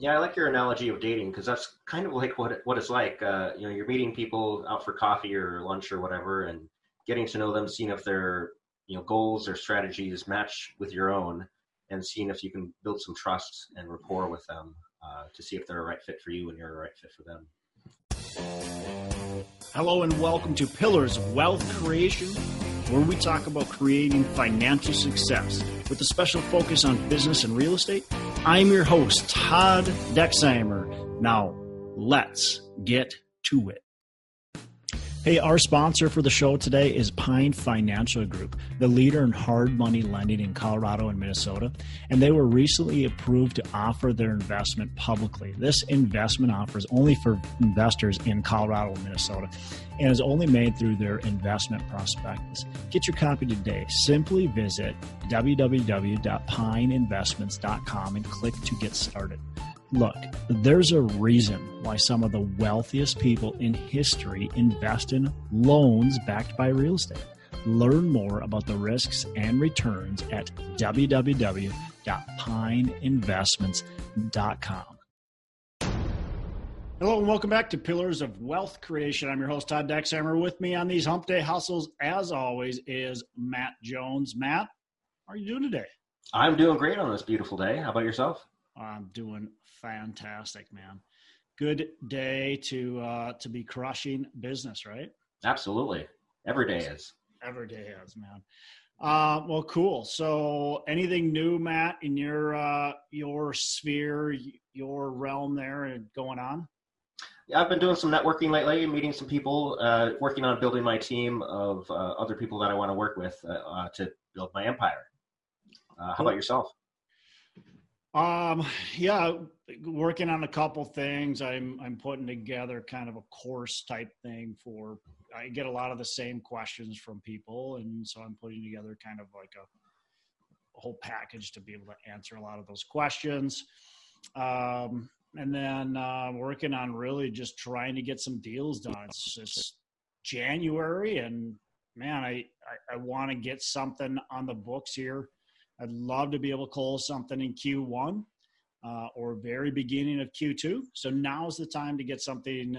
Yeah, I like your analogy of dating because that's kind of like what what it's like. Uh, you know, you're meeting people out for coffee or lunch or whatever, and getting to know them, seeing if their you know goals or strategies match with your own, and seeing if you can build some trust and rapport with them uh, to see if they're a right fit for you and you're a right fit for them. Hello and welcome to Pillars of Wealth Creation, where we talk about creating financial success with a special focus on business and real estate. I'm your host, Todd Dexheimer. Now, let's get to it. Hey, our sponsor for the show today is Pine Financial Group, the leader in hard money lending in Colorado and Minnesota. And they were recently approved to offer their investment publicly. This investment offer is only for investors in Colorado and Minnesota and is only made through their investment prospectus. Get your copy today. Simply visit www.pineinvestments.com and click to get started. Look, there's a reason why some of the wealthiest people in history invest in loans backed by real estate. Learn more about the risks and returns at www.pineinvestments.com. Hello and welcome back to Pillars of Wealth Creation. I'm your host, Todd Dexheimer. With me on these Hump Day Hustles, as always, is Matt Jones. Matt, how are you doing today? I'm doing great on this beautiful day. How about yourself? I'm doing fantastic, man. Good day to uh, to be crushing business, right? Absolutely. Every day is. Every day is, man. Uh, well, cool. So, anything new, Matt, in your uh, your sphere, your realm there, and going on? Yeah, I've been doing some networking lately, meeting some people, uh, working on building my team of uh, other people that I want to work with uh, uh, to build my empire. Uh, how about yourself? Um, yeah, working on a couple things. I'm I'm putting together kind of a course type thing for. I get a lot of the same questions from people, and so I'm putting together kind of like a, a whole package to be able to answer a lot of those questions. Um, and then uh, working on really just trying to get some deals done. It's, it's January, and man, I I, I want to get something on the books here I'd love to be able to close something in Q1 uh, or very beginning of Q2. So now's the time to get something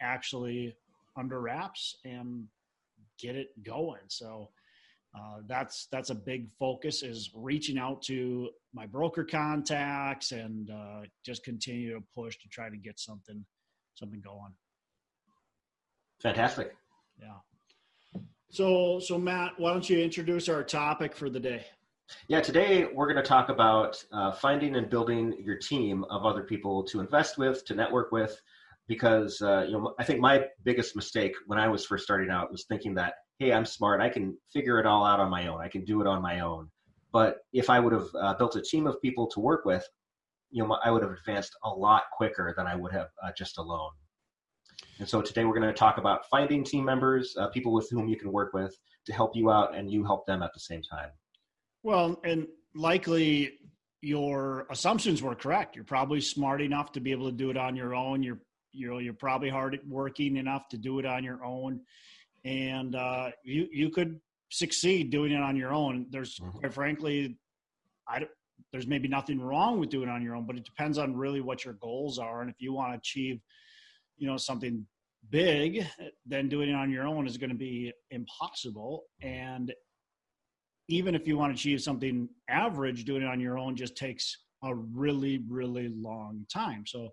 actually under wraps and get it going. So uh, that's that's a big focus is reaching out to my broker contacts and uh, just continue to push to try to get something something going. Fantastic. Yeah. So so Matt, why don't you introduce our topic for the day? Yeah, today we're going to talk about uh, finding and building your team of other people to invest with, to network with, because uh, you know I think my biggest mistake when I was first starting out was thinking that hey, I'm smart, I can figure it all out on my own, I can do it on my own. But if I would have uh, built a team of people to work with, you know, I would have advanced a lot quicker than I would have uh, just alone. And so today we're going to talk about finding team members, uh, people with whom you can work with to help you out, and you help them at the same time. Well, and likely your assumptions were correct. You're probably smart enough to be able to do it on your own. You're you're you're probably hard working enough to do it on your own, and uh, you you could succeed doing it on your own. There's mm-hmm. quite frankly, I there's maybe nothing wrong with doing it on your own, but it depends on really what your goals are, and if you want to achieve, you know, something big, then doing it on your own is going to be impossible. And even if you want to achieve something average, doing it on your own just takes a really, really long time. So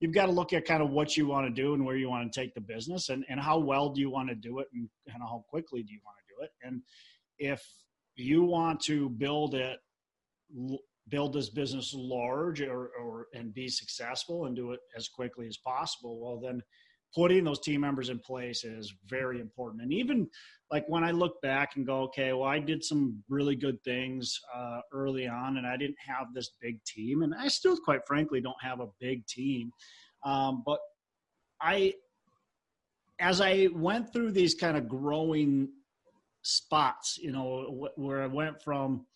you've got to look at kind of what you want to do and where you want to take the business and, and how well do you want to do it and, and how quickly do you want to do it. And if you want to build it, build this business large or, or and be successful and do it as quickly as possible, well, then putting those team members in place is very important. And even like when I look back and go, okay, well, I did some really good things uh, early on, and I didn't have this big team, and I still, quite frankly, don't have a big team. Um, but I, as I went through these kind of growing spots, you know, where I went from,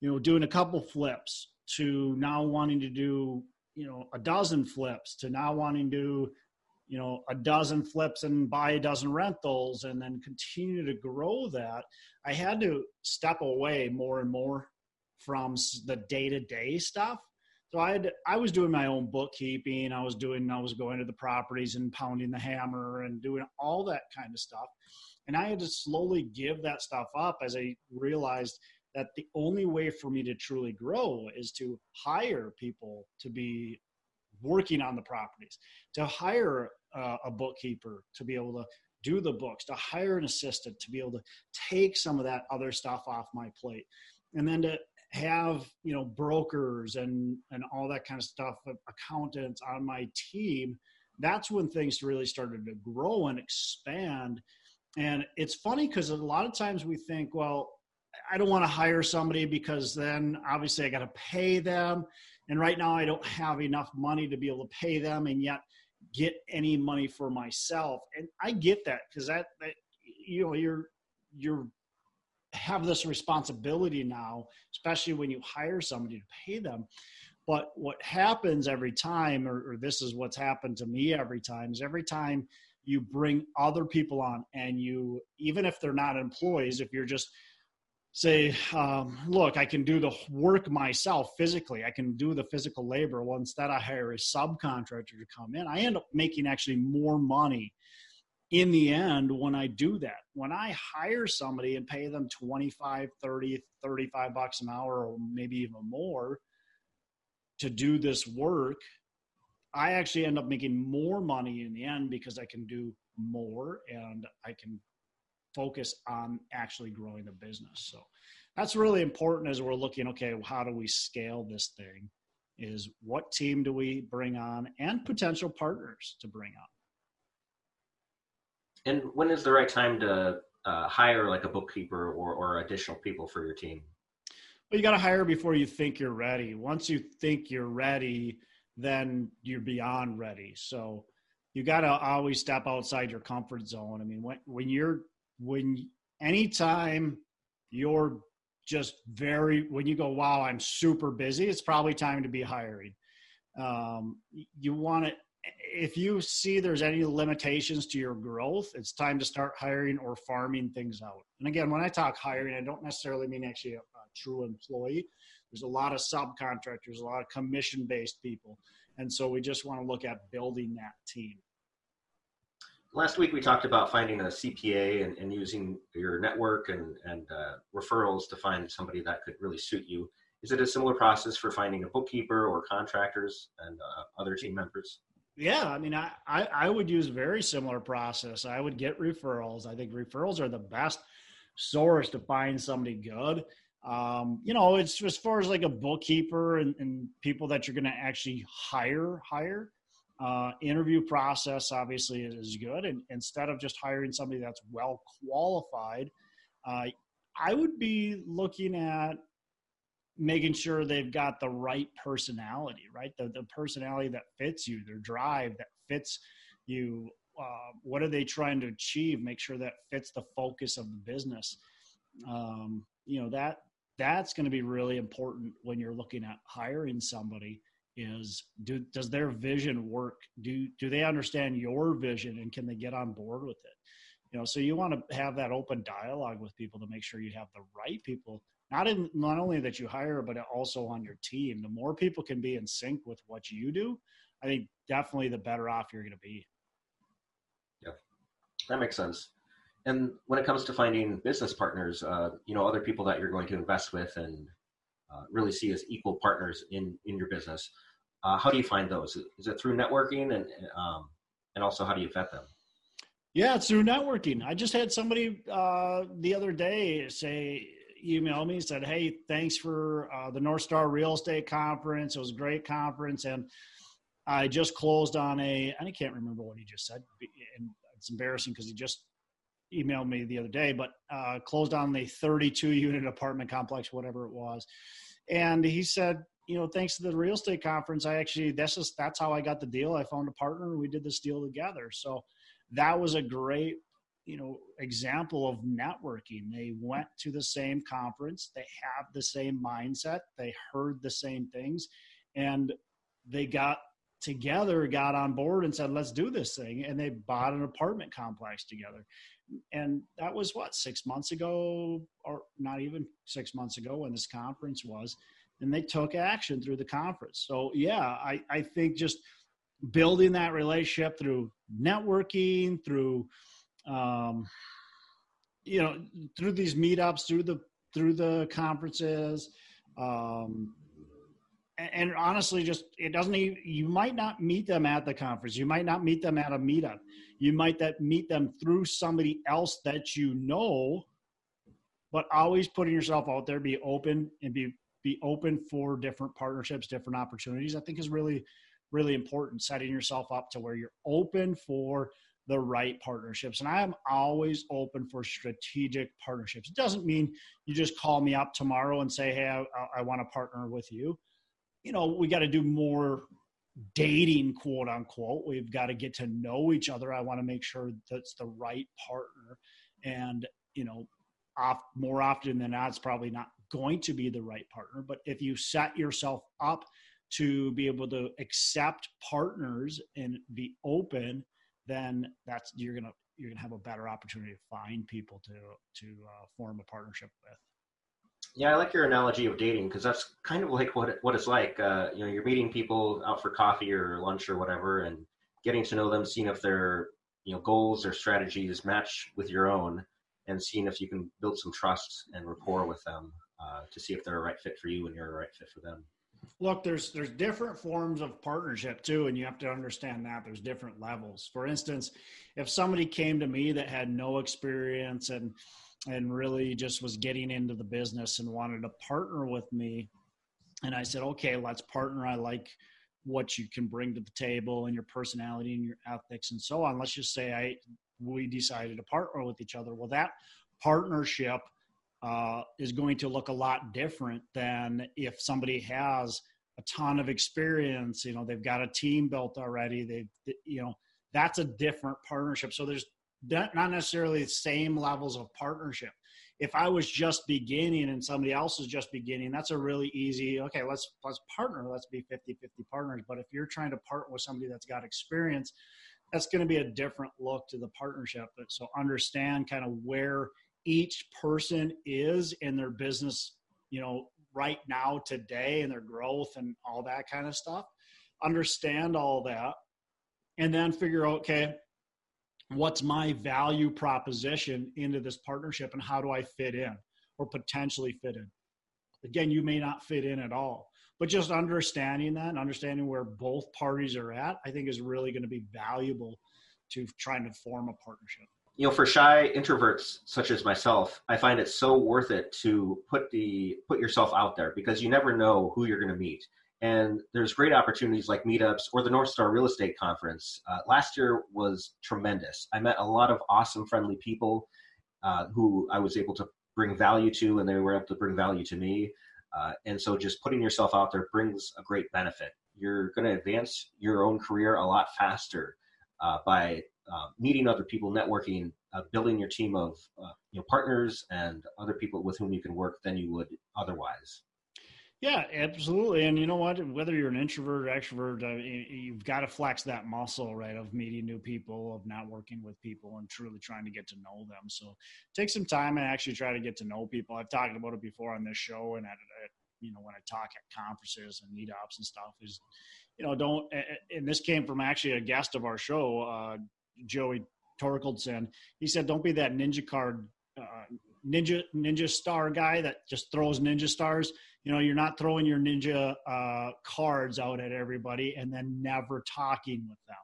you know, doing a couple flips to now wanting to do, you know, a dozen flips to now wanting to you know a dozen flips and buy a dozen rentals and then continue to grow that i had to step away more and more from the day-to-day stuff So I had I was doing my own bookkeeping. I was doing I was going to the properties and pounding the hammer and doing all that kind of stuff. And I had to slowly give that stuff up as I realized that the only way for me to truly grow is to hire people to be working on the properties, to hire uh, a bookkeeper to be able to do the books, to hire an assistant to be able to take some of that other stuff off my plate, and then to have you know brokers and and all that kind of stuff, accountants on my team. That's when things really started to grow and expand. And it's funny because a lot of times we think, well, I don't want to hire somebody because then obviously I got to pay them. And right now I don't have enough money to be able to pay them and yet get any money for myself. And I get that because that, that, you know, you're, you're, have this responsibility now, especially when you hire somebody to pay them. But what happens every time, or, or this is what's happened to me every time, is every time you bring other people on and you, even if they're not employees, if you're just say, um, look, I can do the work myself physically. I can do the physical labor. Well, instead, I hire a subcontractor to come in. I end up making actually more money in the end when I do that. When I hire somebody and pay them 25, 30, 35 bucks an hour, or maybe even more to do this work, I actually end up making more money in the end because I can do more and I can focus on actually growing the business. So that's really important as we're looking, okay, how do we scale this thing? Is what team do we bring on and potential partners to bring on? And when is the right time to uh, hire like a bookkeeper or, or additional people for your team? Well, you got to hire before you think you're ready. Once you think you're ready, then you're beyond ready. So you got to always step outside your comfort zone. I mean, when, when you're when anytime you're just very when you go wow i'm super busy it's probably time to be hiring. Um, you want to if you see there's any limitations to your growth it's time to start hiring or farming things out. And again when i talk hiring i don't necessarily mean actually a, a true employee. There's a lot of subcontractors a lot of commission based people. And so we just want to look at building that team last week we talked about finding a CPA and, and using your network and, and uh, referrals to find somebody that could really suit you. Is it a similar process for finding a bookkeeper or contractors and uh, other team members? Yeah, I mean, I, I, I would use very similar process. I would get referrals. I think referrals are the best source to find somebody good. Um, you know, it's as far as like a bookkeeper and, and people that you're going to actually hire, hire uh, interview process obviously is good and instead of just hiring somebody that's well qualified uh, i would be looking at making sure they've got the right personality right? The, the personality that fits you their drive that fits you uh, what are they trying to achieve? Make sure that fits the focus of the business. Um, you know that that's going to be really important when you're looking at hiring somebody is do does their vision work? Do do they understand your vision and can they get on board with it? You know so you want to have that open dialogue with people to make sure you have the right people not in not only that you hire but also on your team. The more people can be in sync with what you do i think definitely the better off you're going to be. Yeah that makes sense. And when it comes to finding business partners uh, you know other people that you're going to invest with and uh, really see as equal partners in in your business. Uh, how do you find those? Is it through networking and um, and also how do you vet them? Yeah, it's through networking. I just had somebody uh, the other day say email me and said, "Hey, thanks for uh, the North Star Real Estate Conference. It was a great conference, and I just closed on a and I can't remember what he just said, and it's embarrassing because he just emailed me the other day, but uh, closed on the 32 unit apartment complex, whatever it was. And he said, you know, thanks to the real estate conference, I actually that's just that's how I got the deal. I found a partner we did this deal together. So that was a great, you know, example of networking. They went to the same conference, they have the same mindset, they heard the same things, and they got together, got on board and said, let's do this thing. And they bought an apartment complex together and that was what six months ago or not even six months ago when this conference was and they took action through the conference. So yeah, I, I think just building that relationship through networking, through um, you know, through these meetups, through the through the conferences, um, and, honestly, just it doesn't. Even, you might not meet them at the conference. You might not meet them at a meetup. You might that meet them through somebody else that you know. But always putting yourself out there, be open and be be open for different partnerships, different opportunities. I think is really really important. Setting yourself up to where you're open for the right partnerships. And I am always open for strategic partnerships. It doesn't mean you just call me up tomorrow and say, Hey, I, I want to partner with you. You know, we got to do more dating, quote unquote. We've got to get to know each other. I want to make sure that's the right partner. And, you know, off, more often than not, it's probably not going to be the right partner. But if you set yourself up to be able to accept partners and be open then that's you're gonna you're gonna have a better opportunity to find people to to uh, form a partnership with. Yeah, I like your analogy of dating because that's kind of like what what it's like. Uh, you know, you're meeting people out for coffee or lunch or whatever, and getting to know them, seeing if their you know goals or strategies match with your own, and seeing if you can build some trust and rapport with them uh, to see if they're a right fit for you and you're a right fit for them look there's there's different forms of partnership too and you have to understand that there's different levels. For instance if somebody came to me that had no experience and and really just was getting into the business and wanted to partner with me and i said okay let's partner. I like what you can bring to the table and your personality and your ethics and so on. Let's just say i we decided to partner with each other. Well that partnership uh, is going to look a lot different than if somebody has a ton of experience. You know, they've got a team built already. They've, you know, that's a different partnership. So there's not necessarily the same levels of partnership. If I was just beginning and somebody else is just beginning, that's a really easy, okay, let's let's partner, let's be 50-50 partners. But if you're trying to partner with somebody that's got experience, that's going to be a different look to the partnership. So understand kind of where each person is in their business, you know, right now, today, and their growth and all that kind of stuff. Understand all that, and then figure out, okay, what's my value proposition into this partnership and how do I fit in or potentially fit in? Again, you may not fit in at all, but just understanding that and understanding where both parties are at, I think is really going to be valuable to trying to form a partnership you know for shy introverts such as myself i find it so worth it to put the put yourself out there because you never know who you're going to meet. And there's great opportunities like meetups or the north star real estate conference. Uh, last year was tremendous. I met a lot of awesome friendly people uh, who i was able to bring value to and they were able to bring value to me. Uh, and so just putting yourself out there brings a great benefit. You're going to advance your own career a lot faster uh, by uh, meeting other people, networking, uh, building your team of uh, you know partners and other people with whom you can work than you would otherwise. Yeah, absolutely. And you know what? Whether you're an introvert or extrovert, uh, you've got to flex that muscle, right, of meeting new people, of networking with people, and truly trying to get to know them. So take some time and actually try to get to know people. I've talked about it before on this show and at, at you know when I talk at conferences and meetups and stuff. Is you know don't and this came from actually a guest of our show, uh, Joey Torkeldsen. He said, "Don't be that ninja card, uh, ninja ninja star guy that just throws ninja stars. You know, you're not throwing your ninja uh, cards out at everybody and then never talking with them,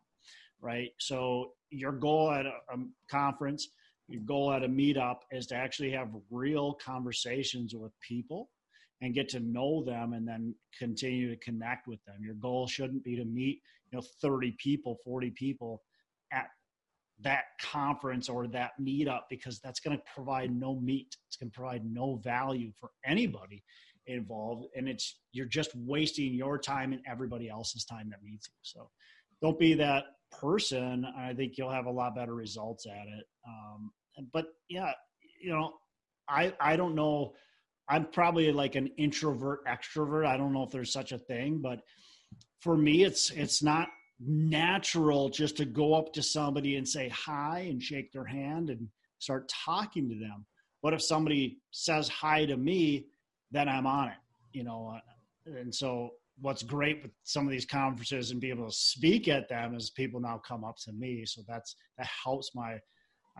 right? So your goal at a, a conference." Your goal at a meetup is to actually have real conversations with people and get to know them and then continue to connect with them. Your goal shouldn't be to meet, you know, 30 people, 40 people that conference or that meetup because that's going to provide no meat. It's going to provide no value for anybody involved. And it's, you're just wasting your time and everybody else's time that meets you. So don't be that person. I think you'll have a lot better results at it. Um, but yeah, you know, I, I don't know. I'm probably like an introvert extrovert. I don't know if there's such a thing, but for me, it's, it's not natural just to go up to somebody and say hi and shake their hand and start talking to them. But if somebody says hi to me, then I'm on it. You know, uh, and so what's great with some of these conferences and be able to speak at them is people now come up to me. So that's that helps my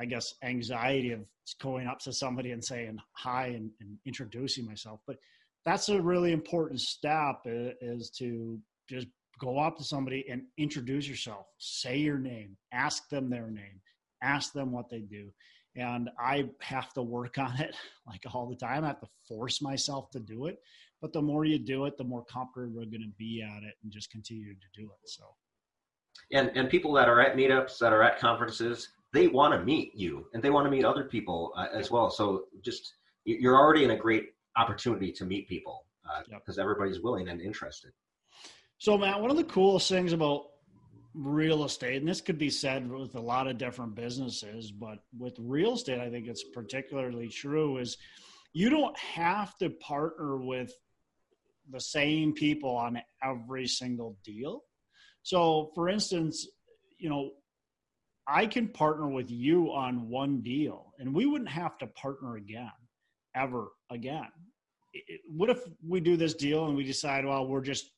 I guess anxiety of going up to somebody and saying hi and, and introducing myself. But that's a really important step uh, is to just go up to somebody and introduce yourself, say your name, ask them their name, ask them what they do. And I have to work on it like all the time. I have to force myself to do it. But the more you do it, the more comfortable we're going to be at it and just continue to do it. So, and and people that are at meetups, that are at conferences, they want to meet you and they want to meet other people uh, as well. So just you're already in a great opportunity to meet people because uh, yep. everybody's willing and interested. So, Matt, one of the coolest things about real estate, and this could be said with a lot of different businesses, but with real estate, I think it's particularly true, is you don't have to partner with the same people on every single deal. So, for instance, you know, I can partner with you on one deal and we wouldn't have to partner again, ever again. It, what if we do this deal and we decide, well, we're just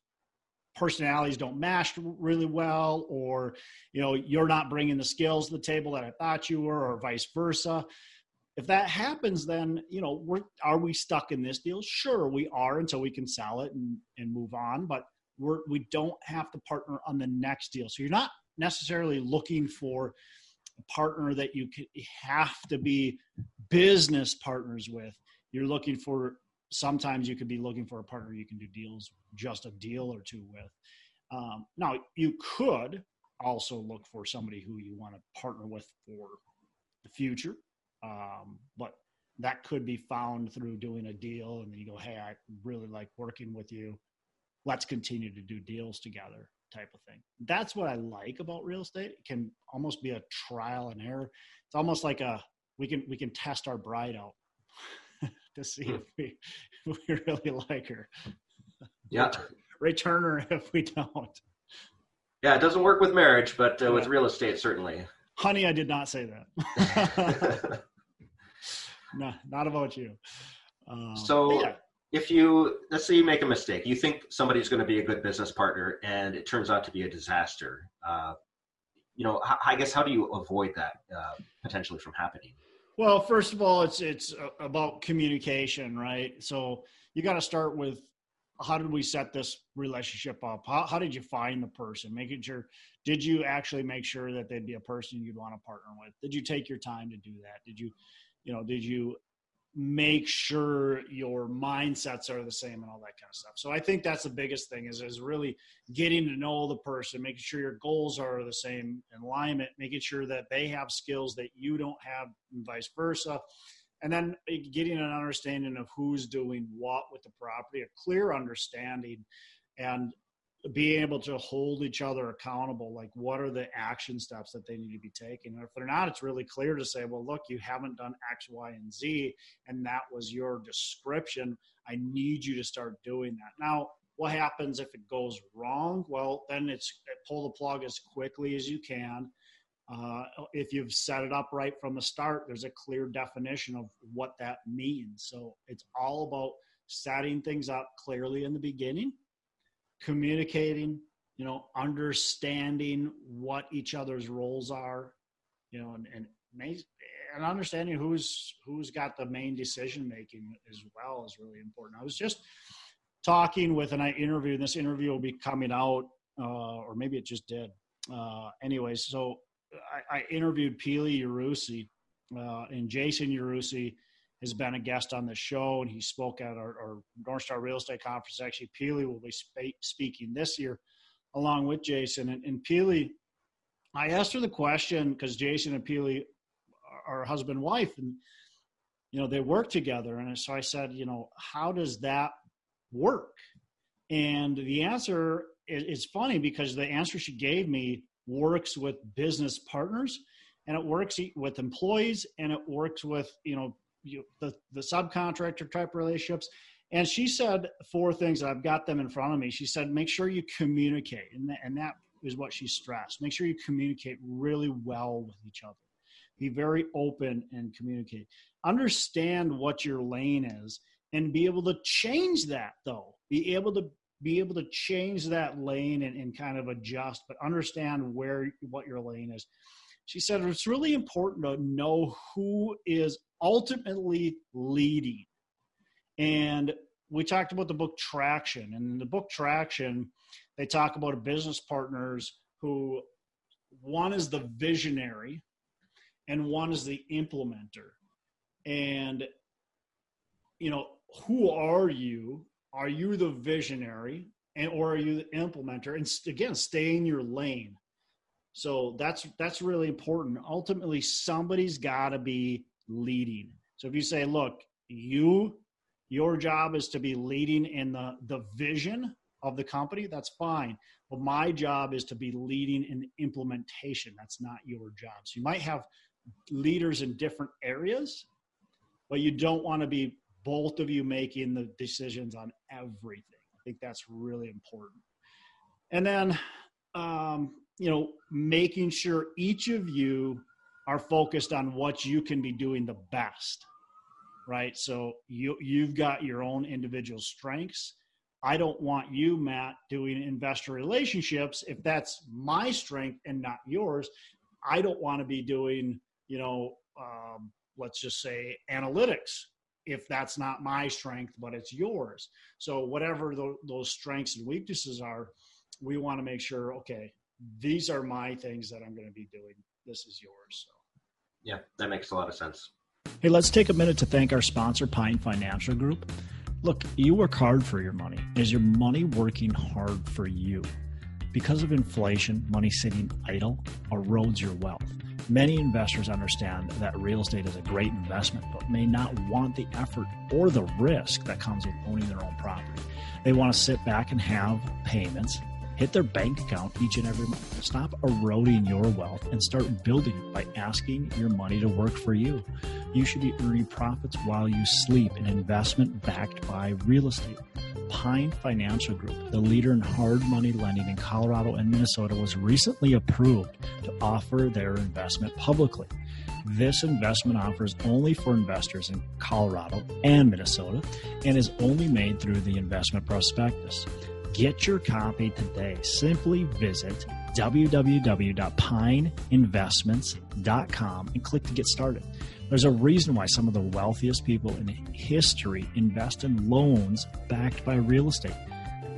personalities don't match really well, or, you know, you're not bringing the skills to the table that I thought you were, or vice versa. If that happens, then, you know, we're, are we stuck in this deal? Sure, we are until we can sell it and, and move on, but we're, we don't have to partner on the next deal. So you're not necessarily looking for a partner that you have to be business partners with. You're looking for sometimes you could be looking for a partner you can do deals just a deal or two with. Um, now you could also look for somebody who you want to partner with for the future, um, but that could be found through doing a deal and then you go, hey, I really like working with you. Let's continue to do deals together type of thing. That's what I like about real estate. It can almost be a trial and error. It's almost like a we can we can test our bride out to see if we if we really like her. Yeah. Return her if we don't. Yeah, it doesn't work with marriage, but uh, with real estate, certainly. Honey, I did not say that. no, not about you. Um, so, yeah if you let's say you make a mistake you think somebody's going to be a good business partner and it turns out to be a disaster uh, you know i guess how do you avoid that uh, potentially from happening well first of all it's it's uh, about communication right? So you got to start with how did we set this relationship up? How, how did you find the person? Making sure did you actually make sure that they'd be a person you'd want to partner with? Did you take your time to do that? Did you you know did you make sure your mindsets are the same and all that kind of stuff. So I think that's the biggest thing is is really getting to know the person, making sure your goals are the same alignment, making sure that they have skills that you don't have and vice versa. And then eh, getting an understanding of who's doing what with the property, a clear understanding and being able to hold each other accountable like what are the action steps that they need to be taking? And if they're not it's really clear to say well look you haven't done x y and z and that was your description. I need you to start doing that. Now what happens if it goes wrong? Well then it's pull the plug as quickly as you can. Uh, if you've set it up right from the start there's a clear definition of what that means. So it's all about setting things up clearly in the beginning communicating, you know, understanding what each other's roles are, you know, and and, and understanding who's who's got the main decision making as well is really important. I was just talking with, and I interviewed. This interview will be coming out, uh, or maybe it just did. Uh, anyways, so I, I interviewed Pili Yarusi, uh, and Jason Yarusi has been a guest on the show, and he spoke at our, our North Star Real Estate Conference. Actually, Pili will be sp- speaking this year along with Jason. And, and Pili, I asked her the question because Jason and Pili are husband and wife, and you know they work together. And so I said, you know, how does that work? And the answer is, is funny because the answer she gave me works with business partners and it works with employees and it works with you know you, the, the subcontractor type relationships. And she said four things. I've got them in front of me. She said, make sure you communicate. And that, and that is what she stressed. Make sure you communicate really well with each other. Be very open and communicate. Understand what your lane is and be able to change that though. Be able to be able to change that lane and, and kind of adjust, but understand where what your lane is. She said it's really important to know who is ultimately leading. And we talked about the book Traction. And in the book Traction, they talk about business partners who one is the visionary and one is the implementer. And, you know, who are you? Are you the visionary and or are you the implementer? And again, stay in your lane. So that's that's really important. Ultimately, somebody's got to be leading. So if you say, look, you your job is to be leading in the the vision of the company, that's fine. But my job is to be leading in implementation. That's not your job. So you might have leaders in different areas, but you don't want to be both of you making the decisions on everything. I think that's really important. And then, um, you know, making sure each of you are focused on what you can be doing the best, right? So you you've got your own individual strengths. I don't want you, Matt, doing investor relationships if that's my strength and not yours. I don't want to be doing, you know, um, let's just say analytics if that's not my strength, but it's yours. So whatever the, those strengths and weaknesses are, we want to make sure, okay, these are my things that I'm going to be doing. This is yours. So. Yeah, that makes a lot of sense. Hey, let's take a minute to thank our sponsor, Pine Financial Group. Look, you work hard for your money. Is your money working hard for you? Because of inflation, money sitting idle erodes your wealth. Many investors understand that real estate is a great investment, but may not want the effort or the risk that comes with owning their own property. They want to sit back and have payments, hit their bank account each and every month. Stop eroding your wealth and start building it by asking your money to work for you. You should be earning profits while you sleep, an investment backed by real estate. Pine Financial Group, the leader in hard money lending in Colorado and Minnesota, was recently approved to offer their investment publicly. This investment offer is only for investors in Colorado and Minnesota and is only made through the investment prospectus. Get your copy today. Simply visit www.pineinvestments.com and click to get started. There's a reason why some of the wealthiest people in history invest in loans backed by real estate.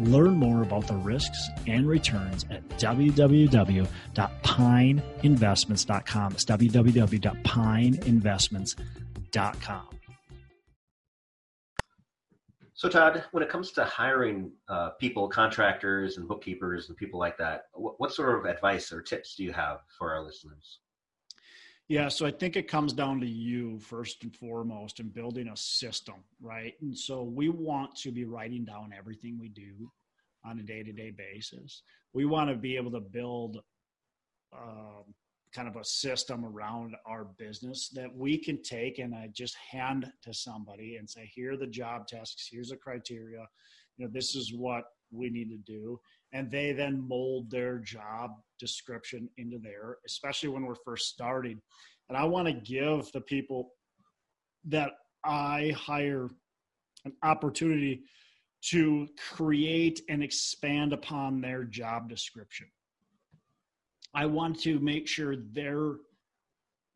Learn more about the risks and returns at www.pineinvestments.com. It's www.pineinvestments.com. So, Todd, when it comes to hiring uh, people, contractors, and bookkeepers, and people like that, what, what sort of advice or tips do you have for our listeners? Yeah, so I think it comes down to you first and foremost in building a system, right? And so we want to be writing down everything we do on a day to day basis. We want to be able to build um, kind of a system around our business that we can take and I just hand to somebody and say, here are the job tasks, here's the criteria, you know, this is what we need to do. And they then mold their job description into there, especially when we're first starting. And I want to give the people that I hire an opportunity to create and expand upon their job description. I want to make sure they're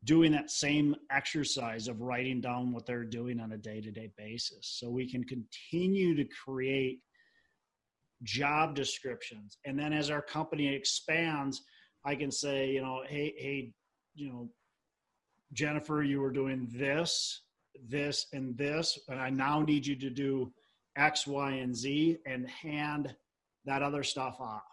doing that same exercise of writing down what they're doing on a day to day basis so we can continue to create job descriptions. And then as our company expands, I can say, you know, hey, hey, you know, Jennifer, you were doing this, this, and this, and I now need you to do X, Y, and Z and hand that other stuff off.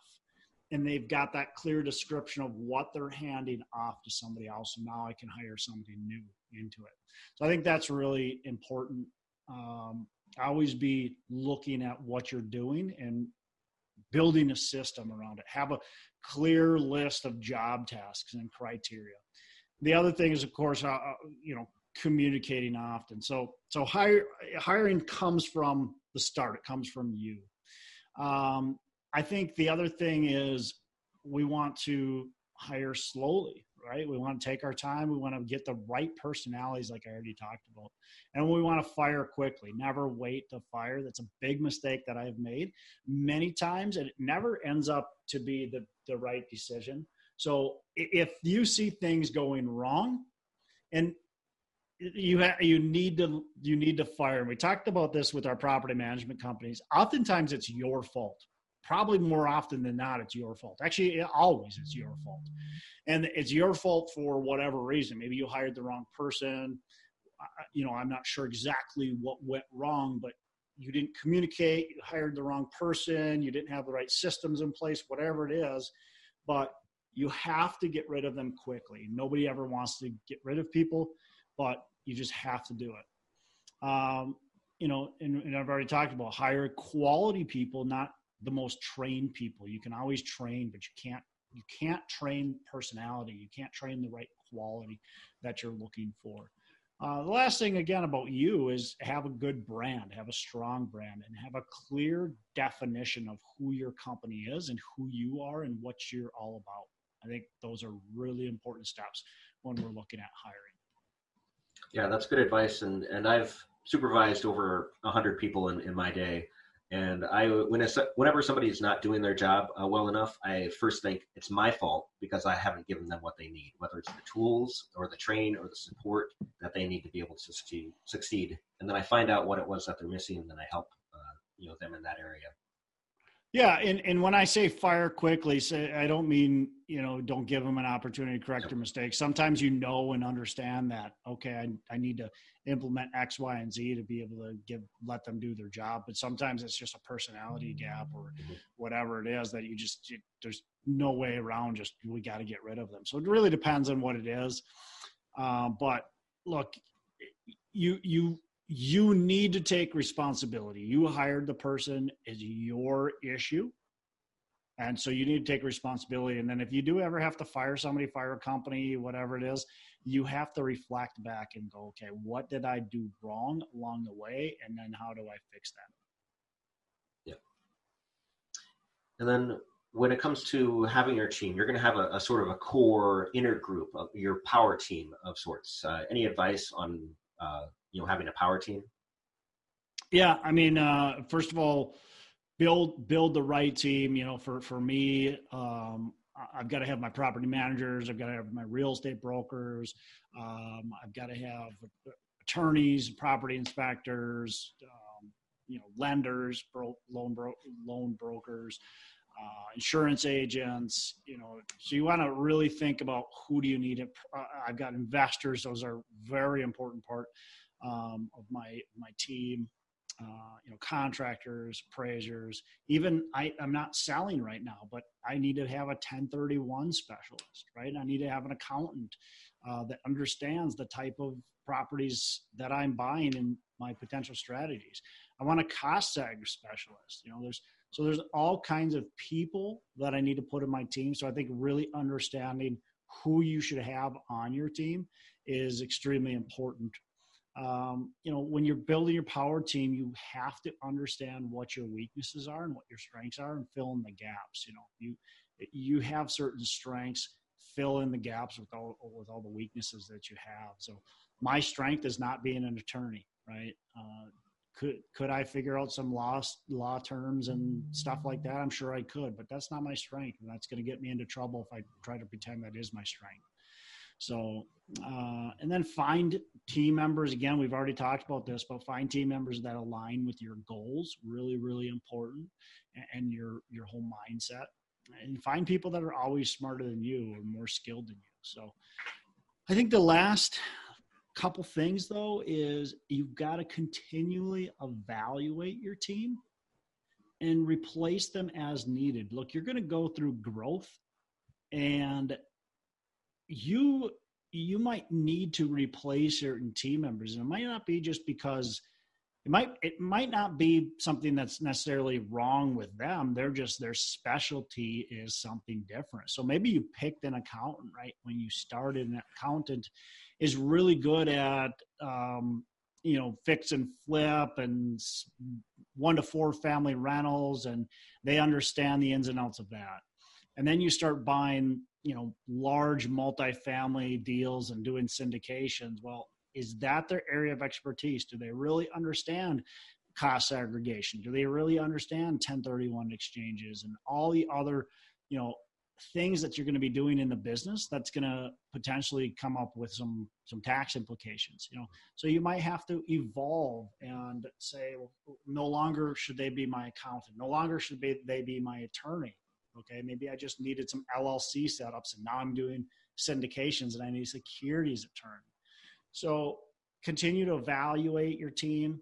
And they've got that clear description of what they're handing off to somebody else. And now I can hire somebody new into it. So I think that's really important. Um, always be looking at what you're doing and building a system around it. Have a clear list of job tasks and criteria. The other thing is, of course, uh, uh, you know, communicating often. So, so hire, hiring comes from the start. It comes from you. Um, I think the other thing is we want to hire slowly, right? We want to take our time. We want to get the right personalities, like I already talked about. And we want to fire quickly, never wait to fire. That's a big mistake that I've made many times, and it never ends up to be the, the right decision. So if you see things going wrong, and you ha- you need to you need to fire. And we talked about this with our property management companies. Oftentimes, it's your fault probably more often than not it's your fault. Actually always it's your fault. And it's your fault for whatever reason. Maybe you hired the wrong person. You know i'm not sure exactly what went wrong but you didn't communicate you hired the wrong person you didn't have the right systems in place whatever it is. But you have to get rid of them quickly. Nobody ever wants to get rid of people but you just have to do it. Um, you know and, and i've already talked about hire quality people not the most trained people. You can always train, but you can't you can't train personality. You can't train the right quality that you're looking for. Uh, the last thing again about you is have a good brand, have a strong brand, and have a clear definition of who your company is and who you are and what you're all about. I think those are really important steps when we're looking at hiring. Yeah, that's good advice, and and I've supervised over a hundred people in, in my day, and I, whenever somebody is not doing their job uh, well enough, I first think it's my fault because I haven't given them what they need, whether it's the tools or the train or the support that they need to be able to succeed. succeed. And then I find out what it was that they're missing, and then I help uh, you know them in that area. Yeah, and, and when I say fire quickly, I don't mean you know don't give them an opportunity to correct their mistakes. Sometimes you know and understand that okay, I, I need to implement X, Y, and Z to be able to give let them do their job. But sometimes it's just a personality gap or mm-hmm. whatever it is that you just you, there's no way around. Just we got to get rid of them. So it really depends on what it is. Um, but look, you you you need to take responsibility. You hired the person, is your issue. And so you need to take responsibility. And then if you do ever have to fire somebody, fire a company, whatever it is, you have to reflect back and go, okay, what did I do wrong along the way? And then how do I fix that? Yeah. And then when it comes to having your team, you're going to have a, a sort of a core inner group of your power team of sorts. Uh, any advice on uh, you know having a power team? Yeah, I mean, uh, first of all, build build the right team. You know, for for me, um, I've got to have my property managers. I've got to have my real estate brokers. Um, I've got to have attorneys, property inspectors, um, you know, lenders, bro- loan bro- loan brokers, uh, insurance agents. You know, so you want to really think about who do you need. It. Uh, I've got investors; those are very important part um, of my my team. Uh, you know, contractors, appraisers. Even I, I'm not selling right now, but I need to have a 1031 specialist, right? I need to have an accountant uh, that understands the type of properties that I'm buying and my potential strategies. I want a cost specialist. You know, there's so there's all kinds of people that I need to put in my team. So I think really understanding who you should have on your team is extremely important um, you know, when you're building your power team, you have to understand what your weaknesses are and what your strengths are, and fill in the gaps. You know, you you have certain strengths, fill in the gaps with all with all the weaknesses that you have. So, my strength is not being an attorney, right? Uh, could could I figure out some law law terms and stuff like that? I'm sure I could, but that's not my strength, and that's going to get me into trouble if I try to pretend that is my strength. So, uh, and then find team members. Again, we've already talked about this, but find team members that align with your goals. Really, really important, and your your whole mindset. And find people that are always smarter than you or more skilled than you. So, I think the last couple things though is you've got to continually evaluate your team and replace them as needed. Look, you're going to go through growth and you you might need to replace certain team members. And it might not be just because it might it might not be something that's necessarily wrong with them. They're just their specialty is something different. So maybe you picked an accountant right? When you started an accountant is really good at um, you know fix and flip and one to four family rentals and they understand the ins and outs of that. And then you start buying you know large multifamily deals and doing syndications well is that their area of expertise? Do they really understand cost segregation do they really understand 1031 exchanges and all the other you know things that you're going to be doing in the business that's going to potentially come up with some some tax implications you know? So you might have to evolve and say well, no longer should they be my accountant. No longer should they be my attorney okay maybe i just needed some llc setups and now i'm doing syndications and i need securities attorney so continue to evaluate your team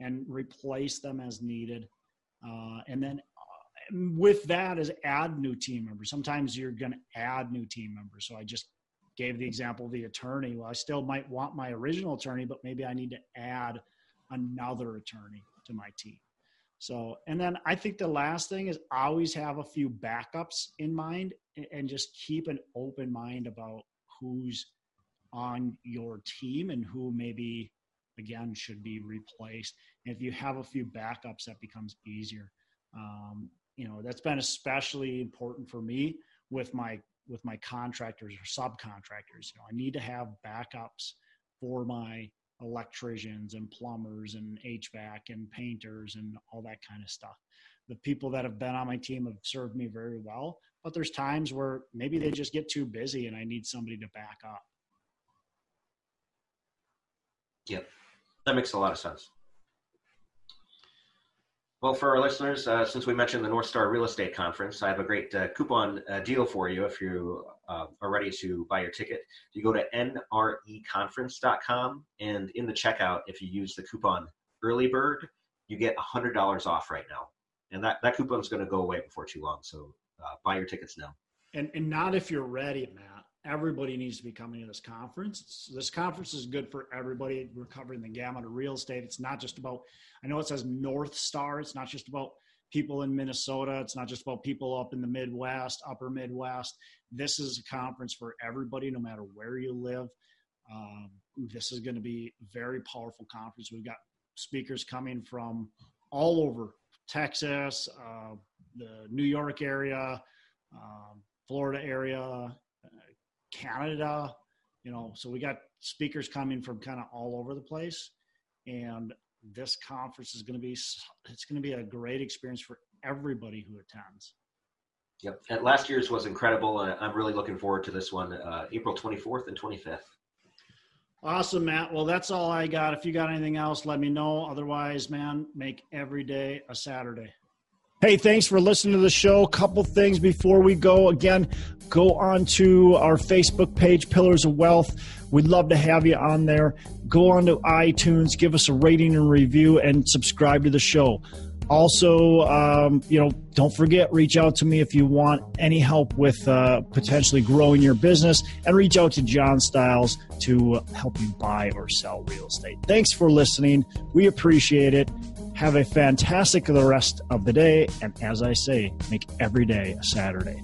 and replace them as needed uh, and then with that is add new team members. Sometimes you're going to add new team members. So I just gave the example of the attorney. Well, I still might want my original attorney, but maybe I need to add another attorney to my team. So, and then I think the last thing is always have a few backups in mind and just keep an open mind about who's on your team and who maybe again should be replaced. And if you have a few backups, that becomes easier. Um, you know that's been especially important for me with my with my contractors or subcontractors you know i need to have backups for my electricians and plumbers and hvac and painters and all that kind of stuff. The people that have been on my team have served me very well but there's times where maybe they just get too busy and i need somebody to back up. Yep. That makes a lot of sense well, for our listeners, uh, since we mentioned the North Star Real Estate Conference, I have a great uh, coupon uh, deal for you if you uh, are ready to buy your ticket. You go to nreconference.com, and in the checkout, if you use the coupon Early Bird, you get $100 off right now. And that, that coupon is going to go away before too long. So uh, buy your tickets now. And, and not if you're ready, Matt everybody needs to be coming to this conference. This conference is good for everybody. We're covering the gamut of real estate. It's not just about, I know it says North Star. It's not just about people in Minnesota. It's not just about people up in the Midwest, upper Midwest. This is a conference for everybody, no matter where you live. Um, this is going to be a very powerful conference. We've got speakers coming from all over Texas, uh, the New York area, um, Florida area, Canada, you know, so we got speakers coming from kind of all over the place. And this conference is going to be, it's going to be a great experience for everybody who attends. Yep. And last year's was incredible. I'm really looking forward to this one, uh, April 24th and 25th. Awesome, Matt. Well, that's all I got. If you got anything else, let me know. Otherwise, man, make every day a Saturday. Hey, thanks for listening to the show. A couple things before we go. Again, go on to our Facebook page, Pillars of Wealth. We'd love to have you on there. Go on to iTunes, give us a rating and review, and subscribe to the show. Also, um, you know, don't forget, reach out to me if you want any help with uh, potentially growing your business, and reach out to John Styles to help you buy or sell real estate. Thanks for listening. We appreciate it. Have a fantastic the rest of the day. And as I say, make every day a Saturday.